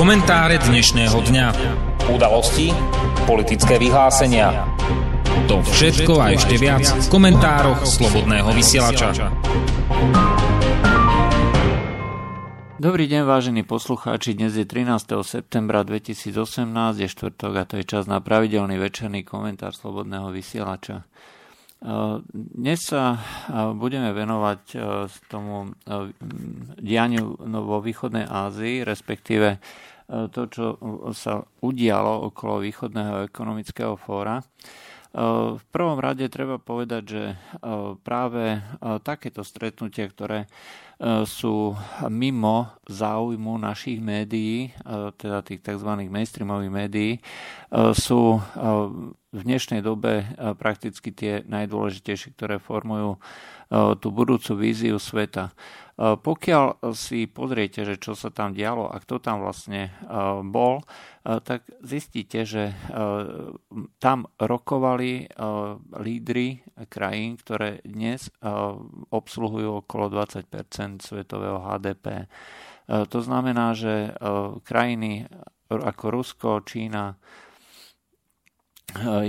Komentáre dnešného dňa. Udalosti, politické vyhlásenia. To všetko a ešte viac v komentároch Slobodného vysielača. Dobrý deň, vážení poslucháči. Dnes je 13. septembra 2018, je štvrtok a to je čas na pravidelný večerný komentár Slobodného vysielača. Dnes sa budeme venovať tomu dianiu vo východnej Ázii, respektíve to, čo sa udialo okolo východného ekonomického fóra. V prvom rade treba povedať, že práve takéto stretnutia, ktoré sú mimo záujmu našich médií, teda tých tzv. mainstreamových médií, sú v dnešnej dobe prakticky tie najdôležitejšie, ktoré formujú tú budúcu víziu sveta. E, pokiaľ si pozriete, že čo sa tam dialo a kto tam vlastne e, bol, tak zistíte, že tam rokovali lídry krajín, ktoré dnes obsluhujú okolo 20% svetového HDP. To znamená, že krajiny ako Rusko, Čína, Eh,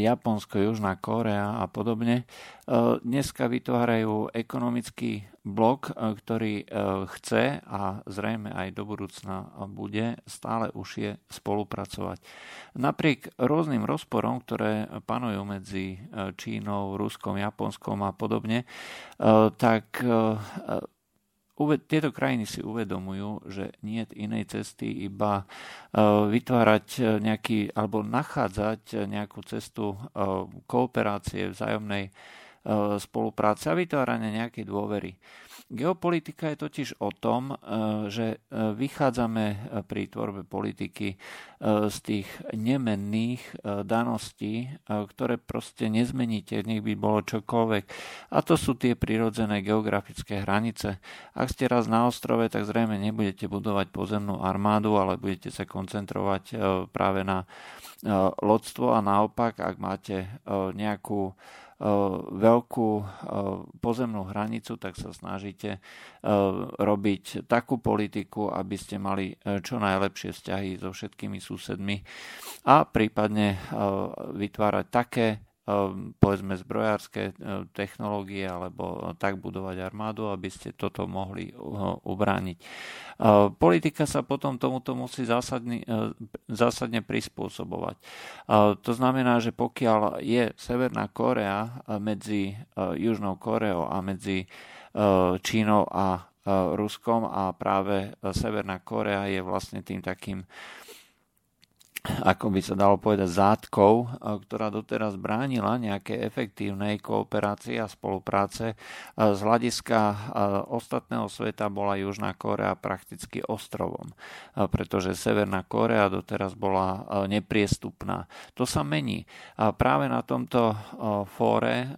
Japonsko, Južná Korea a podobne, eh, dneska vytvárajú ekonomický blok, eh, ktorý chce a zrejme aj do budúcna bude stále užšie spolupracovať. Napriek rôznym rozporom, ktoré panujú medzi Čínou, Ruskom, Japonskom a podobne, tak tieto krajiny si uvedomujú, že nie je inej cesty iba e, vytvárať e, nejaký, alebo nachádzať e, nejakú cestu kooperácie, vzájomnej spolupráce a vytvárania nejakej dôvery. Geopolitika je totiž o tom, e, že e, vychádzame e, pri tvorbe politiky z tých nemenných daností, ktoré proste nezmeníte, nech by bolo čokoľvek. A to sú tie prirodzené geografické hranice. Ak ste raz na ostrove, tak zrejme nebudete budovať pozemnú armádu, ale budete sa koncentrovať práve na lodstvo a naopak, ak máte nejakú veľkú pozemnú hranicu, tak sa snažíte robiť takú politiku, aby ste mali čo najlepšie vzťahy so všetkými susedmi a prípadne vytvárať také povedzme zbrojárske ehm, technológie alebo tak budovať armádu, aby ste toto mohli ubrániť. Ehm, politika sa potom tomuto musí zásadne, zásadne prispôsobovať. To znamená, že pokiaľ je Severná Korea medzi Južnou Koreou a medzi Čínou a Ruskom a práve Severná Korea je vlastne tým takým ako by sa dalo povedať, zátkou, eh, ktorá doteraz bránila nejaké efektívnej kooperácie a spolupráce. Z hľadiska eh, ostatného sveta bola Južná Korea prakticky ostrovom, pretože Severná Korea doteraz bola nepriestupná. To sa mení. A práve na tomto fóre,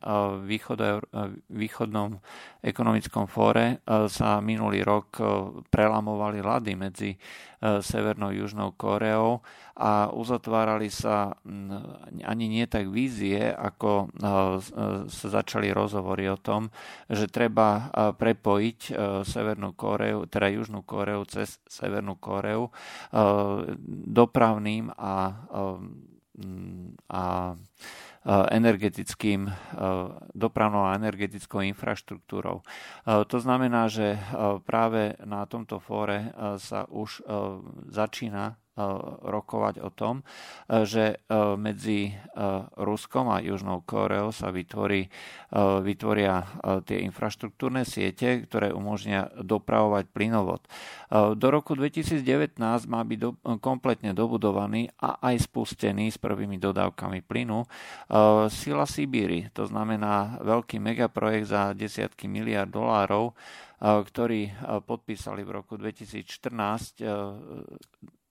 východnom ekonomickom fóre, sa minulý rok prelamovali lady medzi Severnou a Južnou Koreou a uzatvárali sa ani nie tak vízie, ako sa začali rozhovory o tom, že treba prepojiť Severnú Koreu, teda Južnú Koreu cez Severnú Koreu dopravným a, a energetickým, dopravnou a energetickou infraštruktúrou. To znamená, že práve na tomto fóre sa už začína rokovať o tom, že medzi Ruskom a Južnou Koreou sa vytvorí, vytvoria tie infraštruktúrne siete, ktoré umožnia dopravovať plynovod. Do roku 2019 má byť do, kompletne dobudovaný a aj spustený s prvými dodávkami plynu Sila Sibíry, to znamená veľký megaprojekt za desiatky miliard dolárov, ktorý podpísali v roku 2014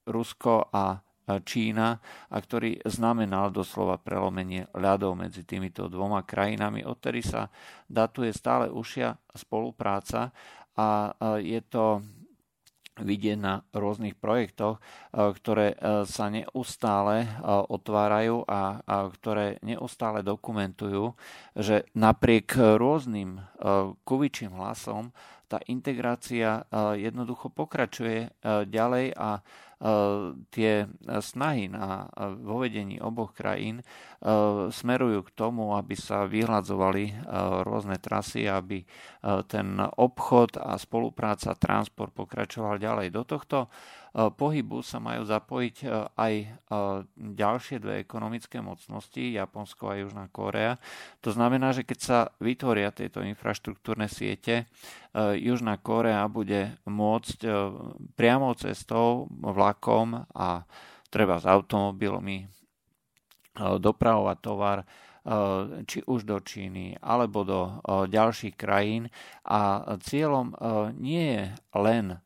Rusko a Čína a ktorý znamenal doslova prelomenie ľadov medzi týmito dvoma krajinami. Odtedy sa datuje stále užšia spolupráca a je to vidieť na rôznych projektoch, ktoré sa neustále otvárajú a ktoré neustále dokumentujú, že napriek rôznym kuvičím hlasom tá integrácia jednoducho pokračuje ďalej a tie snahy na vovedení oboch krajín smerujú k tomu, aby sa vyhľadzovali rôzne trasy, aby ten obchod a spolupráca, transport pokračoval ďalej. Do tohto pohybu sa majú zapojiť aj ďalšie dve ekonomické mocnosti, Japonsko a Južná Kórea. To znamená, že keď sa vytvoria tieto infraštruktúrne siete, Južná Kórea bude môcť priamou cestou, vlakom a treba s automobilmi dopravovať tovar či už do Číny alebo do ďalších krajín. A cieľom nie je len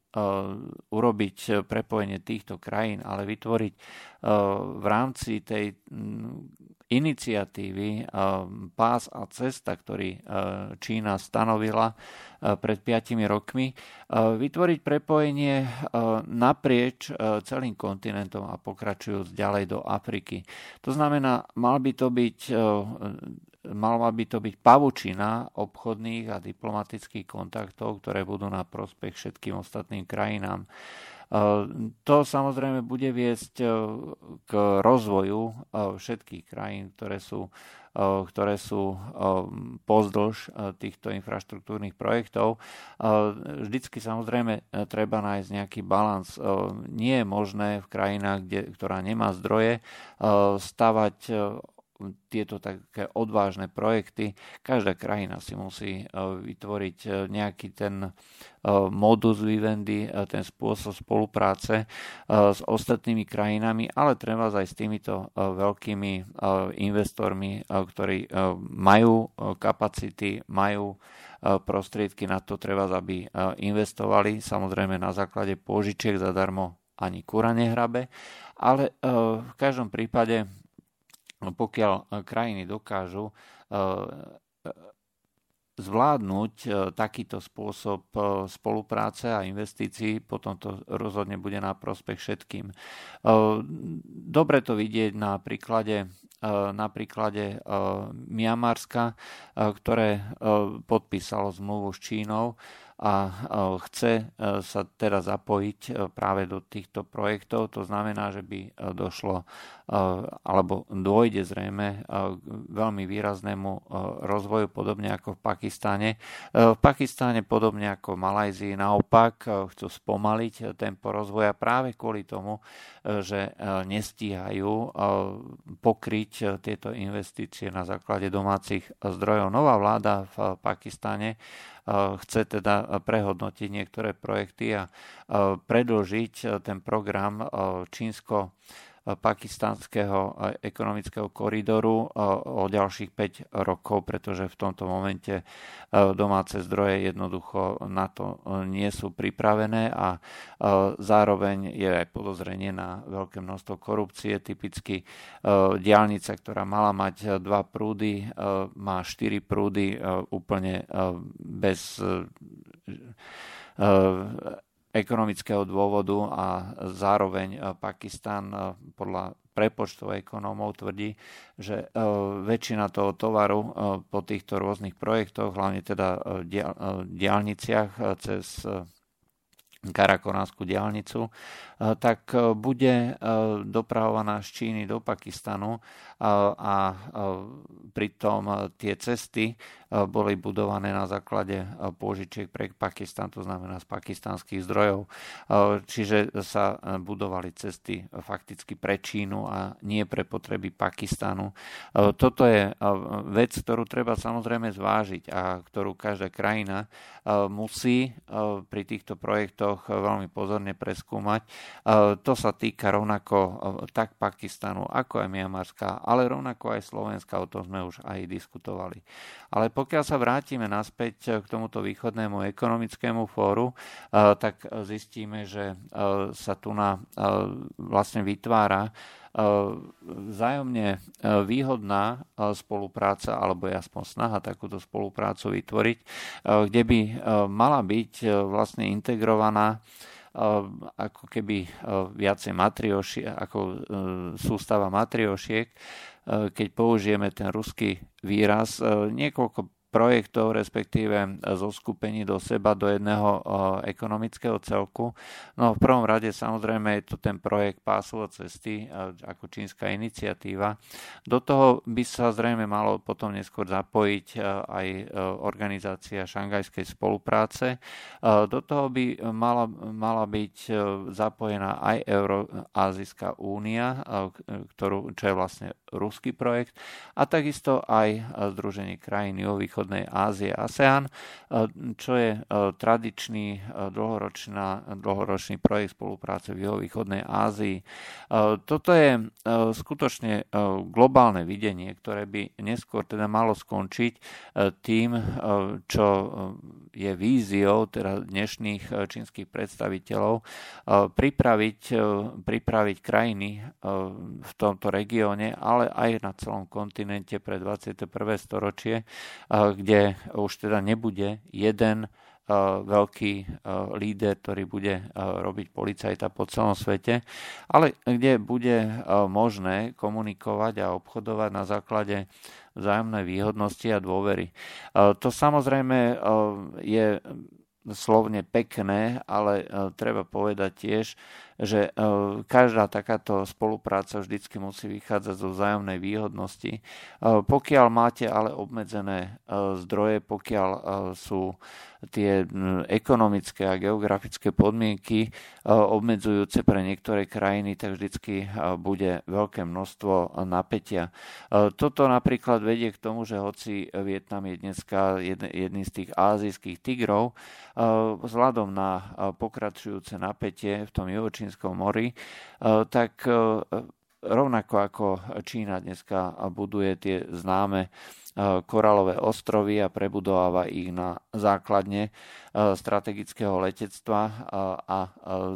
urobiť prepojenie týchto krajín, ale vytvoriť v rámci tej iniciatívy Pás a cesta, ktorý Čína stanovila pred 5 rokmi, vytvoriť prepojenie naprieč celým kontinentom a pokračujúc ďalej do Afriky. To znamená, mal by to byť mala by to byť pavučina obchodných a diplomatických kontaktov, ktoré budú na prospech všetkým ostatným krajinám. E, to samozrejme bude viesť e, k rozvoju e, všetkých krajín, ktoré sú, ktoré sú pozdĺž týchto infraštruktúrnych projektov. Vždycky samozrejme treba nájsť nejaký balans. Nie je možné v krajinách, kde, ktorá nemá zdroje, stavať tieto také odvážne projekty. Každá krajina si musí e, vytvoriť e, nejaký ten e, modus vivendi, ten spôsob spolupráce s ostatnými krajinami, ale treba aj s týmito veľkými investormi, ktorí majú kapacity, majú prostriedky na to, treba, aby investovali, samozrejme na základe pôžičiek zadarmo ani kura nehrabe, ale v každom prípade pokiaľ e, krajiny dokážu e, e, zvládnuť takýto spôsob spolupráce a investícií, potom to rozhodne bude na prospech všetkým. Dobre to vidieť na príklade, na príklade Miamarska, ktoré podpísalo zmluvu s Čínou a chce e, sa teda zapojiť e, práve do týchto projektov. To znamená, že by e, došlo alebo dôjde zrejme k veľmi výraznému rozvoju, podobne ako v Pakistane. V Pakistane, podobne ako v Malajzii, naopak chcú spomaliť tempo rozvoja práve kvôli tomu, že nestíhajú pokryť tieto investície na základe domácich zdrojov. Nová vláda v Pakistane chce teda prehodnotiť niektoré projekty a predlžiť ten program čínsko pakistanského ekonomického koridoru o ďalších 5 rokov, pretože v tomto momente domáce zdroje jednoducho na to nie sú pripravené a zároveň je aj podozrenie na veľké množstvo korupcie. Typicky diálnica, ktorá mala mať dva prúdy, má štyri prúdy úplne bez ekonomického dôvodu a zároveň eh, Pakistan eh, podľa prepočtov ekonómov tvrdí, že eh, väčšina toho tovaru po týchto rôznych projektoch, hlavne teda diálniciach cez Karakonánsku diálnicu, tak bude dopravovaná z Číny do Pakistanu a pritom tie cesty boli budované na základe pôžičiek pre Pakistan, to znamená z pakistanských zdrojov. Čiže sa budovali cesty fakticky pre Čínu a nie pre potreby Pakistanu. Toto je vec, ktorú treba samozrejme zvážiť a ktorú každá krajina musí pri týchto projektoch veľmi pozorne preskúmať. To sa týka rovnako tak Pakistanu, ako aj Miamarska, ale rovnako aj Slovenska, o tom sme už aj diskutovali. Ale pokiaľ sa vrátime naspäť k tomuto východnému ekonomickému fóru, eh, tak zistíme, že eh, sa tu na eh, vlastne vytvára vzájomne výhodná spolupráca, alebo je aspoň snaha takúto spoluprácu vytvoriť, kde by mala byť vlastne integrovaná ako keby viacej matrioši, ako sústava matriošiek, keď použijeme ten ruský výraz, niekoľko projektov, respektíve zo skupení do seba, do jedného ekonomického celku. No v prvom rade samozrejme je to ten projekt pásovo cesty ako čínska iniciatíva. Do toho by sa zrejme malo potom neskôr zapojiť aj organizácia šangajskej spolupráce. Do toho by mala, mala byť zapojená aj Euroazijská únia, ktorú, čo je vlastne ruský projekt, a takisto aj Združenie krajín východnej Ázie ASEAN, čo je tradičný dlhoročný projekt spolupráce v východnej Ázii. Toto je skutočne globálne videnie, ktoré by neskôr teda malo skončiť tým, čo je víziou teda dnešných čínskych predstaviteľov, pripraviť, pripraviť krajiny v tomto regióne, ale aj na celom kontinente pre 21. storočie, kde už teda nebude jeden veľký líder, ktorý bude robiť policajta po celom svete, ale kde bude možné komunikovať a obchodovať na základe vzájomnej výhodnosti a dôvery. To samozrejme je slovne pekné, ale treba povedať tiež, že každá takáto spolupráca vždycky musí vychádzať zo vzájomnej výhodnosti. Pokiaľ máte ale obmedzené zdroje, pokiaľ sú tie ekonomické a geografické podmienky obmedzujúce pre niektoré krajiny, tak vždycky bude veľké množstvo napätia. Toto napríklad vedie k tomu, že hoci Vietnam je dneska jedný z tých ázijských tigrov, vzhľadom na pokračujúce napätie v tom juhočínskom mori, tak rovnako ako Čína dneska buduje tie známe koralové ostrovy a prebudováva ich na základne strategického letectva a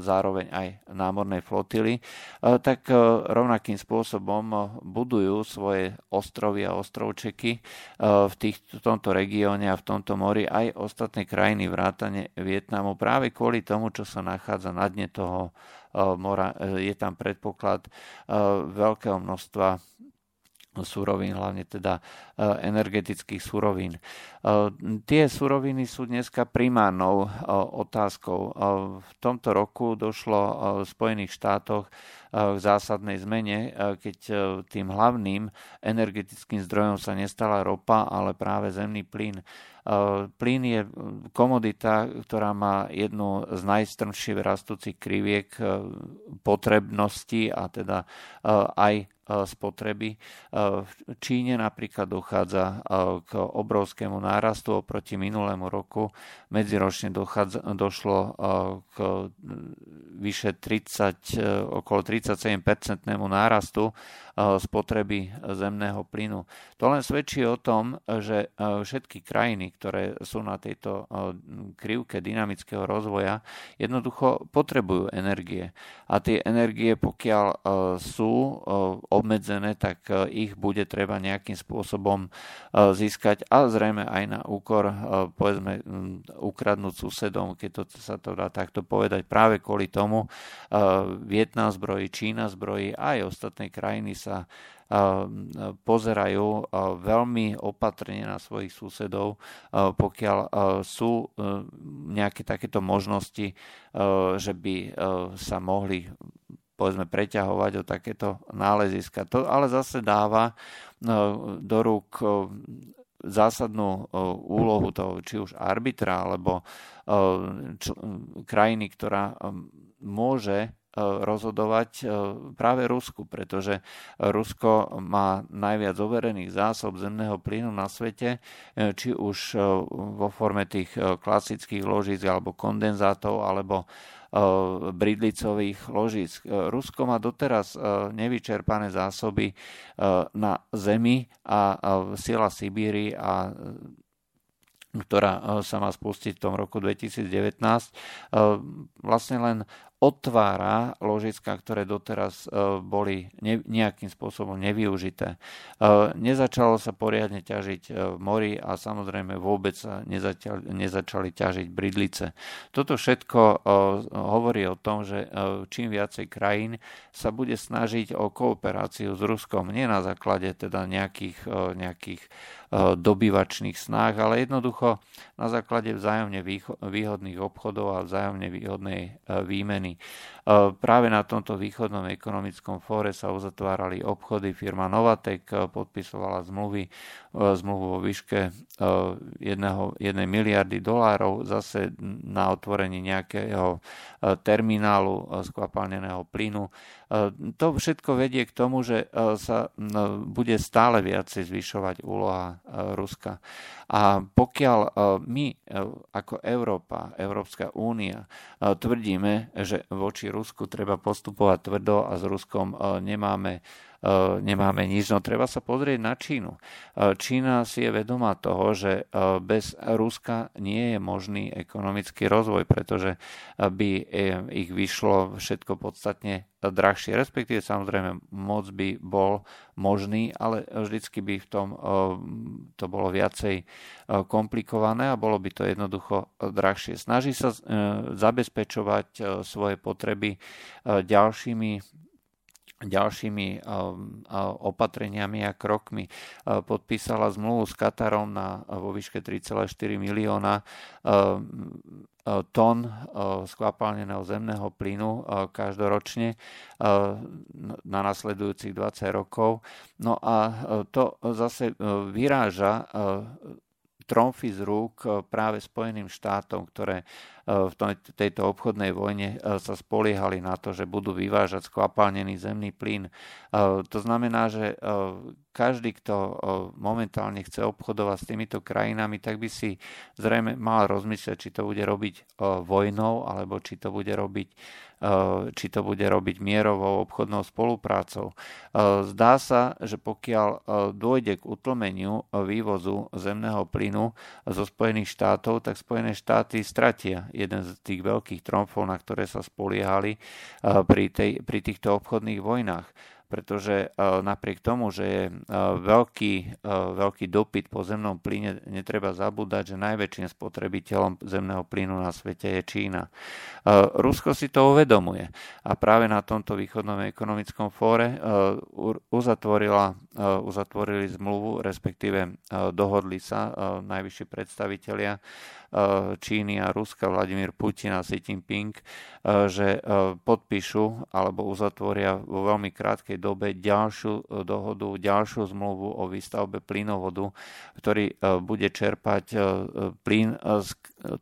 zároveň aj námornej flotily, tak rovnakým spôsobom budujú svoje ostrovy a ostrovčeky v, tých, v tomto regióne a v tomto mori aj ostatné krajiny vrátane Vietnamu práve kvôli tomu, čo sa nachádza na dne toho mora. Je tam predpoklad veľkého množstva surovín, hlavne teda e, energetických surovín. E, tie suroviny sú dneska primárnou e, otázkou. V tomto roku došlo v Spojených štátoch k zásadnej zmene, keď tým hlavným energetickým zdrojom sa nestala ropa, ale práve zemný plyn. Plyn je komodita, ktorá má jednu z najstrmšie rastúcich kriviek potrebnosti a teda aj spotreby. V Číne napríklad dochádza k obrovskému nárastu oproti minulému roku. Medziročne dochádza, došlo k vyše 30, okolo 37-percentnému nárastu spotreby zemného plynu. To len svedčí o tom, že všetky krajiny, ktoré sú na tejto krivke dynamického rozvoja, jednoducho potrebujú energie. A tie energie, pokiaľ sú obmedzené, tak ich bude treba nejakým spôsobom získať a zrejme aj na úkor, povedzme, ukradnúť susedom, keď to sa to dá takto povedať, práve kvôli tomu Vietnam zbrojí, Čína zbrojí a aj ostatné krajiny sa pozerajú veľmi opatrne na svojich susedov, pokiaľ sú nejaké takéto možnosti, že by sa mohli povedzme preťahovať o takéto náleziska. To ale zase dáva do rúk zásadnú úlohu toho, či už arbitra, alebo krajiny, ktorá môže E, rozhodovať e, práve Rusku, pretože Rusko má najviac overených zásob zemného plynu na svete, e, či už vo forme tých klasických ložíc alebo kondenzátov, alebo bridlicových ložíc. Rusko má doteraz nevyčerpané zásoby na Zemi a sila Sibíry a ktorá sa má spustiť v tom roku 2019, vlastne len otvára ložiska, ktoré doteraz boli nejakým spôsobom nevyužité. Nezačalo sa poriadne ťažiť v mori a samozrejme vôbec sa nezačali ťažiť bridlice. Toto všetko hovorí o tom, že čím viacej krajín sa bude snažiť o kooperáciu s Ruskom, nie na základe teda nejakých, nejakých dobývačných snách, ale jednoducho na základe vzájomne výhodných obchodov a vzájomne výhodnej e, výmeny. Yeah. Práve na tomto východnom ekonomickom fóre sa uzatvárali obchody. Firma Novatek e, podpisovala zmluvy, zmluvu vo výške 1 miliardy dolárov zase na otvorení nejakého terminálu skvapalneného plynu. To všetko vedie k tomu, že sa bude stále viacej zvyšovať úloha Ruska. A pokiaľ e, my e, ako Európa, Európska únia e, tvrdíme, že voči Rusku treba postupovať tvrdo a s Ruskom nemáme nemáme nič. No treba sa pozrieť na Čínu. Čína si je vedomá toho, že bez Ruska nie je možný ekonomický rozvoj, pretože by ich vyšlo všetko podstatne drahšie. Respektíve samozrejme moc by bol možný, ale vždycky by v tom to bolo viacej komplikované a bolo by to jednoducho drahšie. Snaží sa zabezpečovať svoje potreby ďalšími ďalšími um, opatreniami a krokmi. Uh, podpísala zmluvu s Katarom na, vo výške 3,4 milióna tón skvapalneného zemného plynu každoročne na nasledujúcich 20 rokov. No a to zase vyráža tromfy z rúk práve Spojeným štátom, ktoré v tejto obchodnej vojne sa spoliehali na to, že budú vyvážať skvapalnený zemný plyn. To znamená, že každý, kto momentálne chce obchodovať s týmito krajinami, tak by si zrejme mal rozmyslieť, či to bude robiť vojnou, alebo či to bude robiť či to bude robiť mierovou obchodnou spoluprácou. Zdá sa, že pokiaľ dôjde k utlmeniu vývozu zemného plynu zo Spojených štátov, tak Spojené štáty stratia jeden z tých veľkých tromfov, na ktoré sa spoliehali pri, tej, pri týchto obchodných vojnách pretože e, napriek tomu, že je e, veľký, e, veľký dopyt po zemnom plyne, netreba zabúdať, že najväčším spotrebiteľom zemného plynu na svete je Čína. Rusko si to uvedomuje a práve na tomto východnom ekonomickom fóre uzatvorila, uzatvorili zmluvu, respektíve dohodli sa najvyšší predstavitelia Číny a Ruska, Vladimír Putin a Xi Jinping, že podpíšu alebo uzatvoria vo veľmi krátkej dobe ďalšiu dohodu, ďalšiu zmluvu o výstavbe plynovodu, ktorý bude čerpať plyn z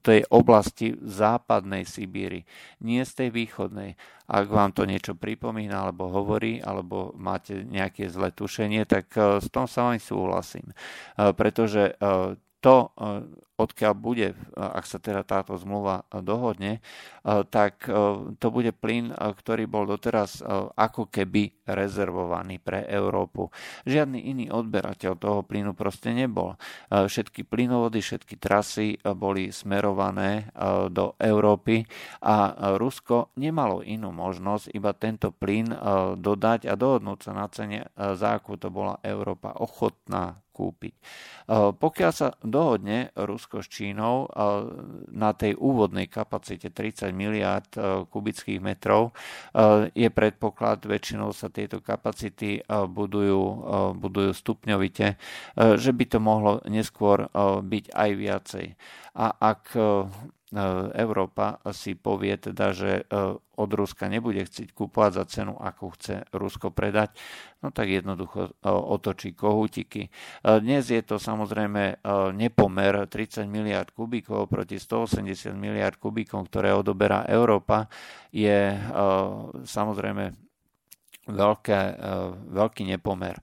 tej oblasti západnej Sibíry, nie z tej východnej. Ak vám to niečo pripomína alebo hovorí, alebo máte nejaké zlé tušenie, tak s tom sa vám súhlasím. Pretože to, odkiaľ bude, e, ak sa teda táto zmluva e, dohodne, tak to bude plyn, ktorý bol doteraz ako keby rezervovaný pre Európu. Žiadny iný odberateľ toho plynu proste nebol. Všetky plynovody, všetky trasy boli smerované do Európy a Rusko nemalo inú možnosť iba tento plyn dodať a dohodnúť sa na cene, za akú to bola Európa ochotná kúpiť. Pokiaľ sa dohodne Rusko s Čínou e, na tej úvodnej kapacite 30 miliard e, kubických metrov, je predpoklad, väčšinou sa tieto kapacity budujú, budujú stupňovite, že by to mohlo neskôr byť aj viacej. A ak Európa si povie teda, že od Ruska nebude chcieť kúpovať za cenu, akú chce Rusko predať, no tak jednoducho otočí kohútiky. Dnes je to samozrejme nepomer 30 miliard kubíkov proti 180 miliard kubíkov, ktoré odoberá Európa, je samozrejme veľké, veľký nepomer.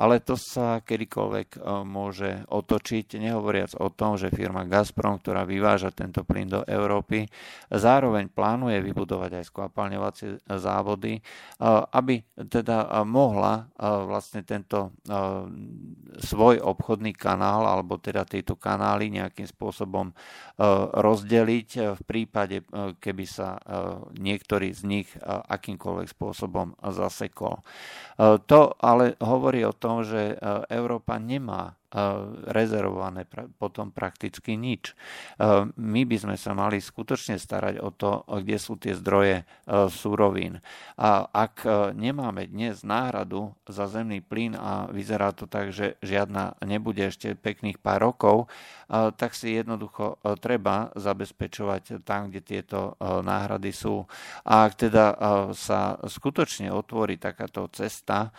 Ale to sa kedykoľvek môže otočiť, nehovoriac o tom, že firma Gazprom, ktorá vyváža tento plyn do Európy, zároveň plánuje vybudovať aj skvapalňovacie závody, aby teda mohla vlastne tento svoj obchodný kanál, alebo teda tieto kanály nejakým spôsobom rozdeliť v prípade, keby sa niektorý z nich akýmkoľvek spôsobom zasekol. To ale hovorí o tom, že Európa nemá rezervované potom prakticky nič. My by sme sa mali skutočne starať o to, kde sú tie zdroje súrovín. A ak nemáme dnes náhradu za zemný plyn a vyzerá to tak, že žiadna nebude ešte pekných pár rokov, tak si jednoducho treba zabezpečovať tam, kde tieto náhrady sú. A ak teda sa skutočne otvorí takáto cesta,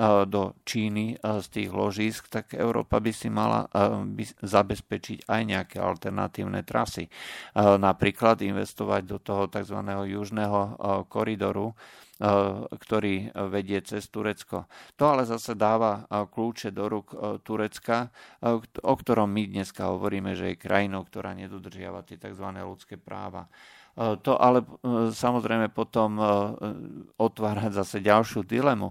do Číny z tých ložisk, tak Európa by si mala by zabezpečiť aj nejaké alternatívne trasy. Napríklad investovať do toho tzv. južného koridoru, ktorý vedie cez Turecko. To ale zase dáva kľúče do rúk Turecka, o ktorom my dneska hovoríme, že je krajinou, ktorá nedodržiava tie tzv. ľudské práva. E, to ale e, samozrejme potom e, otvára zase ďalšiu dilemu.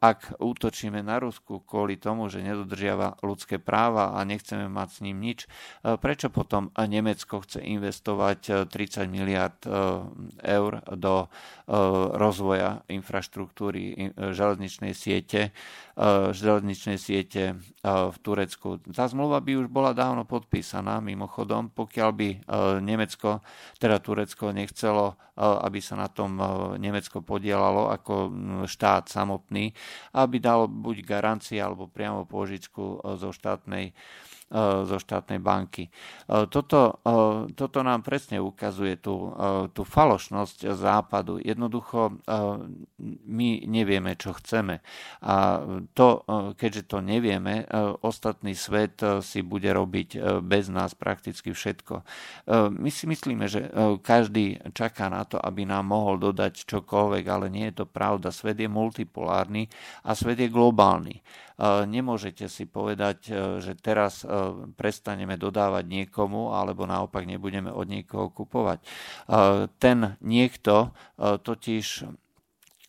Ak útočíme na Rusku kvôli tomu, že nedodržiava ľudské práva a nechceme mať s ním nič, prečo potom Nemecko chce investovať 30 miliard eur do rozvoja infraštruktúry železničnej siete, železničnej siete v Turecku? Tá zmluva by už bola dávno podpísaná, mimochodom, pokiaľ by Nemecko, teda Turecko, nechcelo, eh, aby sa na tom eh, Nemecko podielalo ako mm, štát samotný, aby dalo buď garancie alebo priamo pôžičku eh, zo štátnej zo štátnej banky. Toto, toto nám presne ukazuje tú, tú falošnosť západu. Jednoducho my nevieme, čo chceme. A to, keďže to nevieme, ostatný svet si bude robiť bez nás prakticky všetko. My si myslíme, že každý čaká na to, aby nám mohol dodať čokoľvek, ale nie je to pravda. Svet je multipolárny a svet je globálny. Nemôžete si povedať, že teraz prestaneme dodávať niekomu alebo naopak nebudeme od niekoho kupovať. Ten niekto totiž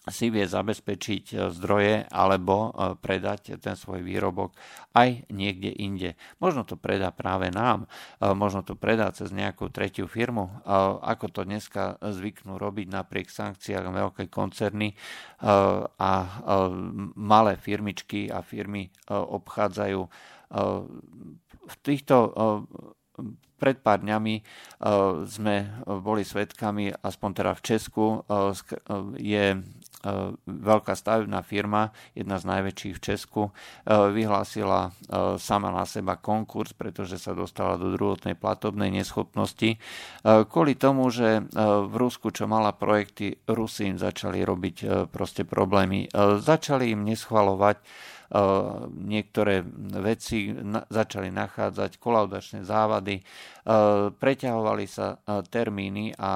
si vie zabezpečiť e, zdroje alebo e, predať ten svoj výrobok aj niekde inde. Možno to predá práve nám, e, možno to predá cez nejakú tretiu firmu, ako to dneska zvyknú robiť napriek sankciách veľké koncerny a malé firmičky a firmy obchádzajú v týchto pred pár dňami sme boli svetkami, aspoň teda v Česku, je veľká stavebná firma, jedna z najväčších v Česku, e, vyhlásila e, sama na seba konkurs, pretože sa dostala do druhotnej platobnej neschopnosti. Kvôli tomu, že v Rusku, čo mala projekty, Rusi im začali robiť proste problémy. Začali im neschvalovať niektoré veci začali nachádzať kolaudačné závady, preťahovali sa termíny a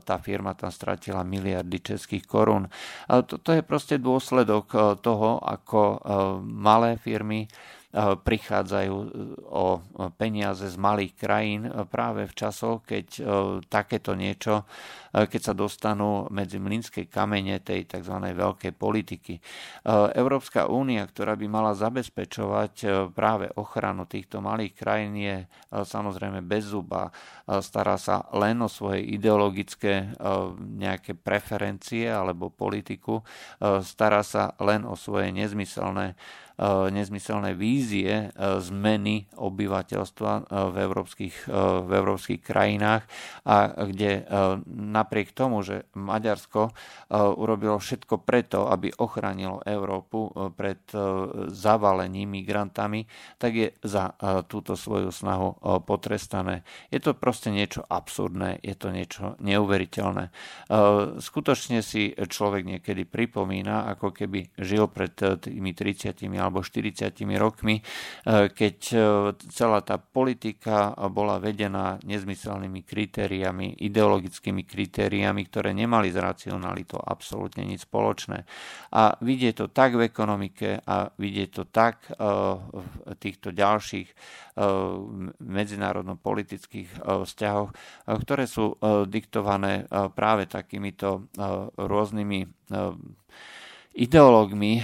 tá firma tam stratila miliardy českých korún. Toto je proste dôsledok toho, ako malé firmy prichádzajú o peniaze z malých krajín práve v časoch, keď takéto niečo, keď sa dostanú medzi mlinské kamene tej tzv. veľkej politiky. Európska únia, ktorá by mala zabezpečovať práve ochranu týchto malých krajín, je samozrejme bez zuba. Stará sa len o svoje ideologické nejaké preferencie alebo politiku. Stará sa len o svoje nezmyselné Eh, nezmyselné vízie eh, zmeny obyvateľstva eh, v európskych, v európskych krajinách a kde napriek tomu, že Maďarsko urobilo všetko preto, aby ochránilo Európu pred zavalením migrantami, tak je za túto svoju snahu potrestané. Je to proste niečo absurdné, je to niečo neuveriteľné. Skutočne si človek niekedy pripomína, ako keby žil pred tými 30 alebo 40 rokmi, e, keď e, celá tá politika bola vedená nezmyselnými kritériami, ideologickými kritériami, kritériami, ktoré nemali s racionalitou absolútne nič spoločné. A vidie to tak v ekonomike a vidie to tak v týchto ďalších medzinárodno-politických vzťahoch, ktoré sú diktované práve takýmito rôznymi ideológmi,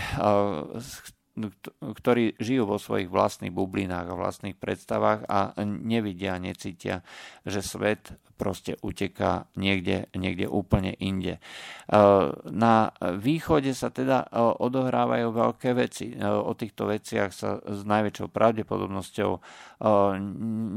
ktorí žijú vo svojich vlastných bublinách a vlastných predstavách a nevidia, necítia, že svet proste uteká niekde, niekde úplne inde. E, na východe sa teda e, odohrávajú veľké veci. E, o týchto veciach sa s najväčšou pravdepodobnosťou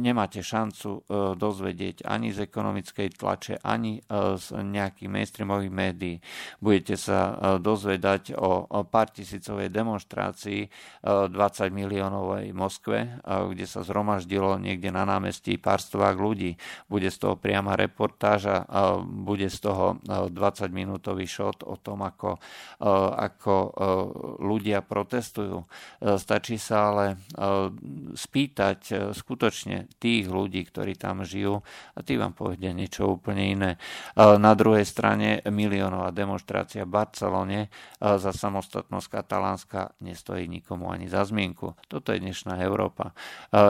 nemáte šancu dozvedieť ani z ekonomickej tlače, ani z nejakých mainstreamových médií. Budete sa dozvedať o pár tisícovej demonstrácii 20 miliónovej Moskve, kde sa zhromaždilo niekde na námestí pár stovák ľudí. Bude z toho priama reportáž a bude z toho 20-minútový shot o tom, ako, ako ľudia protestujú. Stačí sa ale spýtať skutočne tých ľudí, ktorí tam žijú a tí vám povedia niečo úplne iné. Na druhej strane miliónová demonstrácia v Barcelone za samostatnosť katalánska nestojí nikomu ani za zmienku. Toto je dnešná Európa.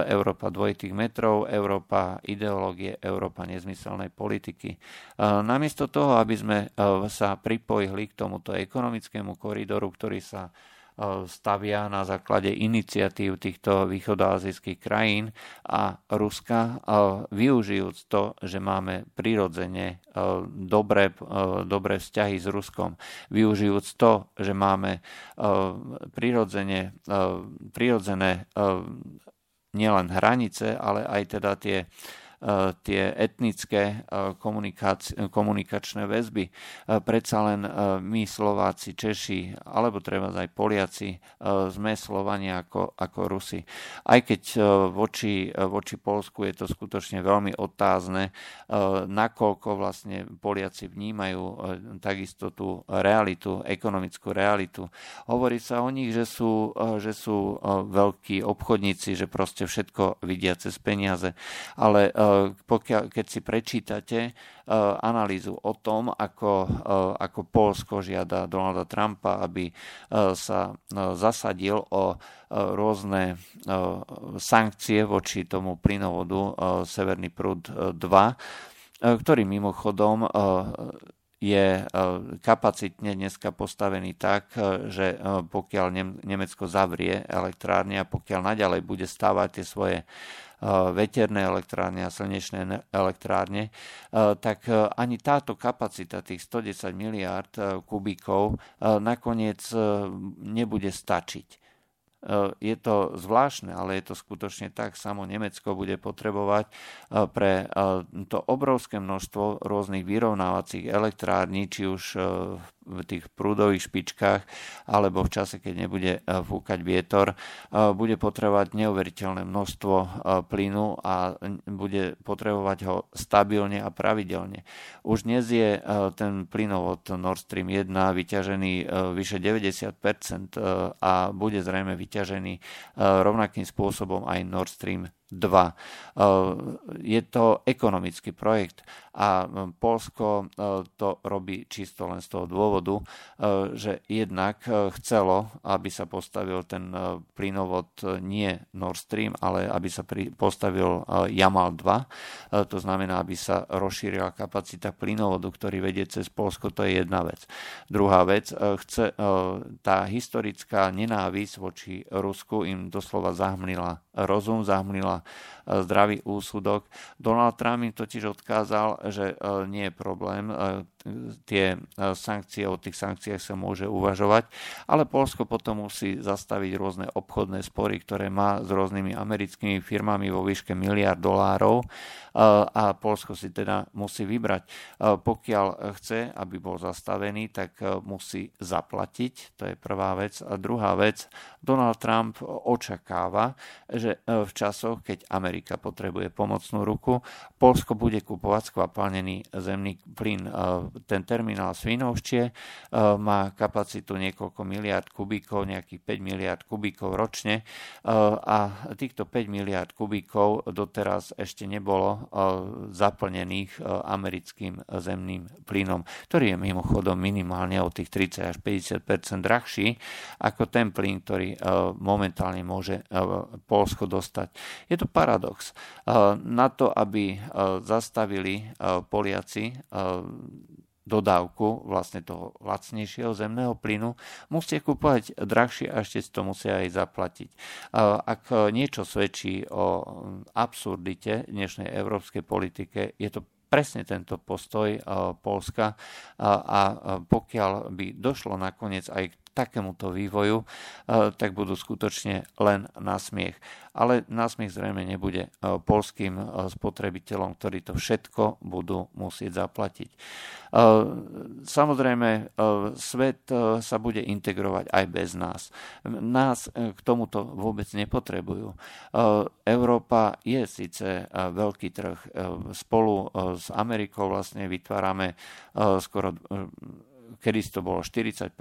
Európa dvojitých metrov, Európa ideológie, Európa nezmysel nezmyselnej politiky. Namiesto toho, aby sme e, sa pripojili k tomuto ekonomickému koridoru, ktorý sa e, stavia na základe iniciatív týchto východoazijských krajín a Ruska, e, využijúc to, že máme prirodzene dobré, dobré vzťahy s Ruskom, využijúc to, že máme prirodzene, prirodzené nielen hranice, ale aj teda tie tie etnické eh, komunikačné väzby. Predsa len my Slováci, Češi, alebo treba aj Poliaci sme Slovania ako, ako Rusi. Aj keď voči, voči Polsku je to skutočne veľmi otázne, nakoľko vlastne Poliaci vnímajú takisto tú realitu, ekonomickú realitu. Hovorí sa o nich, že sú, že sú veľkí obchodníci, že proste všetko vidia cez peniaze, ale pokiaľ, keď si prečítate e, analýzu o tom, ako, e, ako Polsko žiada Donalda Trumpa, aby sa zasadil o rôzne sankcie voči tomu plynovodu Severný prúd 2, ktorý mimochodom je kapacitne dneska postavený tak, že pokiaľ Nemecko zavrie elektrárne a pokiaľ naďalej bude stávať tie svoje veterné elektrárne a slnečné elektrárne, tak ani táto kapacita tých 110 miliárd kubíkov nakoniec nebude stačiť. Je to zvláštne, ale je to skutočne tak. Samo Nemecko bude potrebovať pre to obrovské množstvo rôznych vyrovnávacích elektrární, či už v tých prúdových špičkách alebo v čase, keď nebude fúkať vietor, bude potrebovať neuveriteľné množstvo plynu a bude potrebovať ho stabilne a pravidelne. Už dnes je ten plynovod Nord Stream 1 vyťažený vyše 90% a bude zrejme vyťažený rovnakým spôsobom aj Nord Stream 2. Eh, je to ekonomický projekt a eh, Polsko eh, to robí čisto len z toho dôvodu, že jednak chcelo, aby sa postavil ten plynovod nie Nord Stream, ale aby sa postavil Jamal 2. To znamená, aby sa rozšírila kapacita plynovodu, ktorý vedie cez Polsko. To je jedna vec. Druhá vec, chce, tá historická nenávisť voči Rusku im doslova zahmlila rozum, zahmlila E, zdravý úsudok. Donald Trump im totiž odkázal, že e, nie je problém, e, tie sankcie, o tých sankciách sa môže uvažovať, ale Polsko potom musí zastaviť rôzne obchodné spory, ktoré má s rôznymi americkými firmami vo výške miliard dolárov a Polsko si teda musí vybrať. Pokiaľ chce, aby bol zastavený, tak musí zaplatiť, to je prvá vec. A druhá vec, Donald Trump očakáva, že že v časoch, keď Amerika potrebuje pomocnú ruku, Polsko bude kupovať skvapalnený zemný plyn. Ten terminál Svinovštie má kapacitu niekoľko miliard kubíkov, nejakých 5 miliard kubíkov ročne a týchto 5 miliard kubíkov doteraz ešte nebolo zaplnených americkým zemným plynom, ktorý je mimochodom minimálne o tých 30 až 50% drahší ako ten plyn, ktorý momentálne môže Polsko dostať. Je to paradox. Na to, aby zastavili Poliaci dodávku vlastne toho lacnejšieho zemného plynu, musíte kúpovať drahšie a ešte si to musia aj zaplatiť. Ak niečo svedčí o absurdite dnešnej európskej politike, je to presne tento postoj Polska a pokiaľ by došlo nakoniec aj k takémuto vývoju, tak budú skutočne len na smiech. Ale na smiech zrejme nebude polským spotrebiteľom, ktorí to všetko budú musieť zaplatiť. Samozrejme, svet sa bude integrovať aj bez nás. Nás k tomuto vôbec nepotrebujú. Európa je síce veľký trh. Spolu s Amerikou vlastne vytvárame skoro kedy to bolo 40%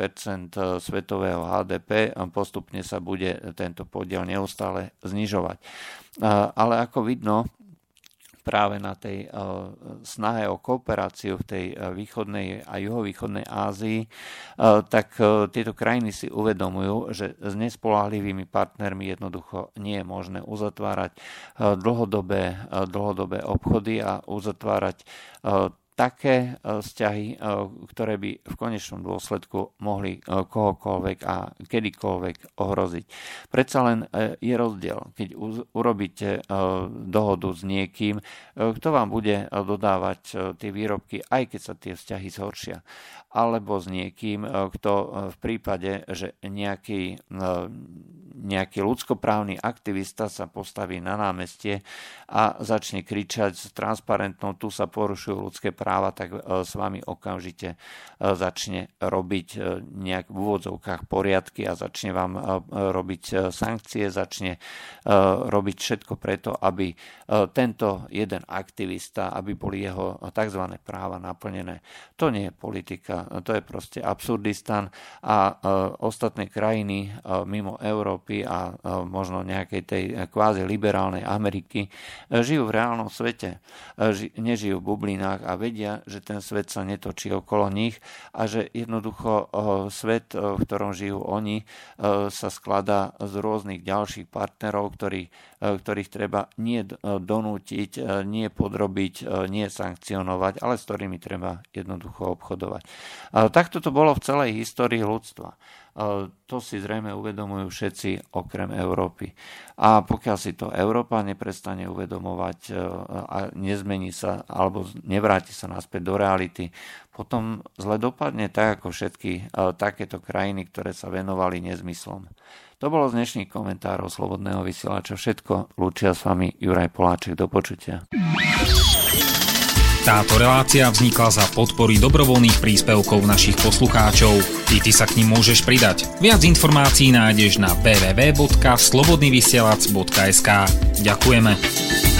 svetového HDP, postupne sa bude tento podiel neustále znižovať. Ale ako vidno, práve na tej snahe o kooperáciu v tej východnej a juhovýchodnej Ázii, tak tieto krajiny si uvedomujú, že s nespolahlivými partnermi jednoducho nie je možné uzatvárať dlhodobé, dlhodobé obchody a uzatvárať také e, vzťahy, e, ktoré by v konečnom dôsledku mohli e, kohokoľvek a kedykoľvek ohroziť. Predsa len je rozdiel, keď urobíte dohodu s niekým, kto vám bude dodávať tie výrobky, aj keď sa tie vzťahy zhoršia alebo s niekým, kto v prípade, že nejaký, nejaký ľudskoprávny aktivista sa postaví na námestie a začne kričať s transparentnou, tu sa porušujú ľudské práva, práva, tak e, s vami okamžite e, začne robiť e, nejak v úvodzovkách poriadky a začne vám robiť sankcie, začne robiť všetko preto, aby tento jeden aktivista, aby boli jeho tzv. práva naplnené. To nie je politika, to je proste absurdistan a ostatné krajiny mimo Európy a možno nejakej tej kvázi liberálnej Ameriky žijú v reálnom svete, nežijú v bublinách a vedia, vedia, že ten svet sa netočí okolo nich a že jednoducho svet, v ktorom žijú oni, sa skladá z rôznych ďalších partnerov, ktorí, ktorých treba nie donútiť, nie podrobiť, nie sankcionovať, ale s ktorými treba jednoducho obchodovať. Takto to bolo v celej histórii ľudstva. To si zrejme uvedomujú všetci okrem Európy. A pokiaľ si to Európa neprestane uvedomovať e, a nezmení sa alebo nevráti sa naspäť do reality, potom zle dopadne tak ako všetky takéto krajiny, ktoré sa venovali nezmyslom. To bolo z dnešných komentárov Slobodného vysielača všetko. Lúčia s vami Juraj Poláček. Do počutia. Táto relácia vznikla za podpory dobrovoľných príspevkov našich poslucháčov. I ty sa k ním môžeš pridať. Viac informácií nájdeš na www.slobodnyvysielac.sk Ďakujeme.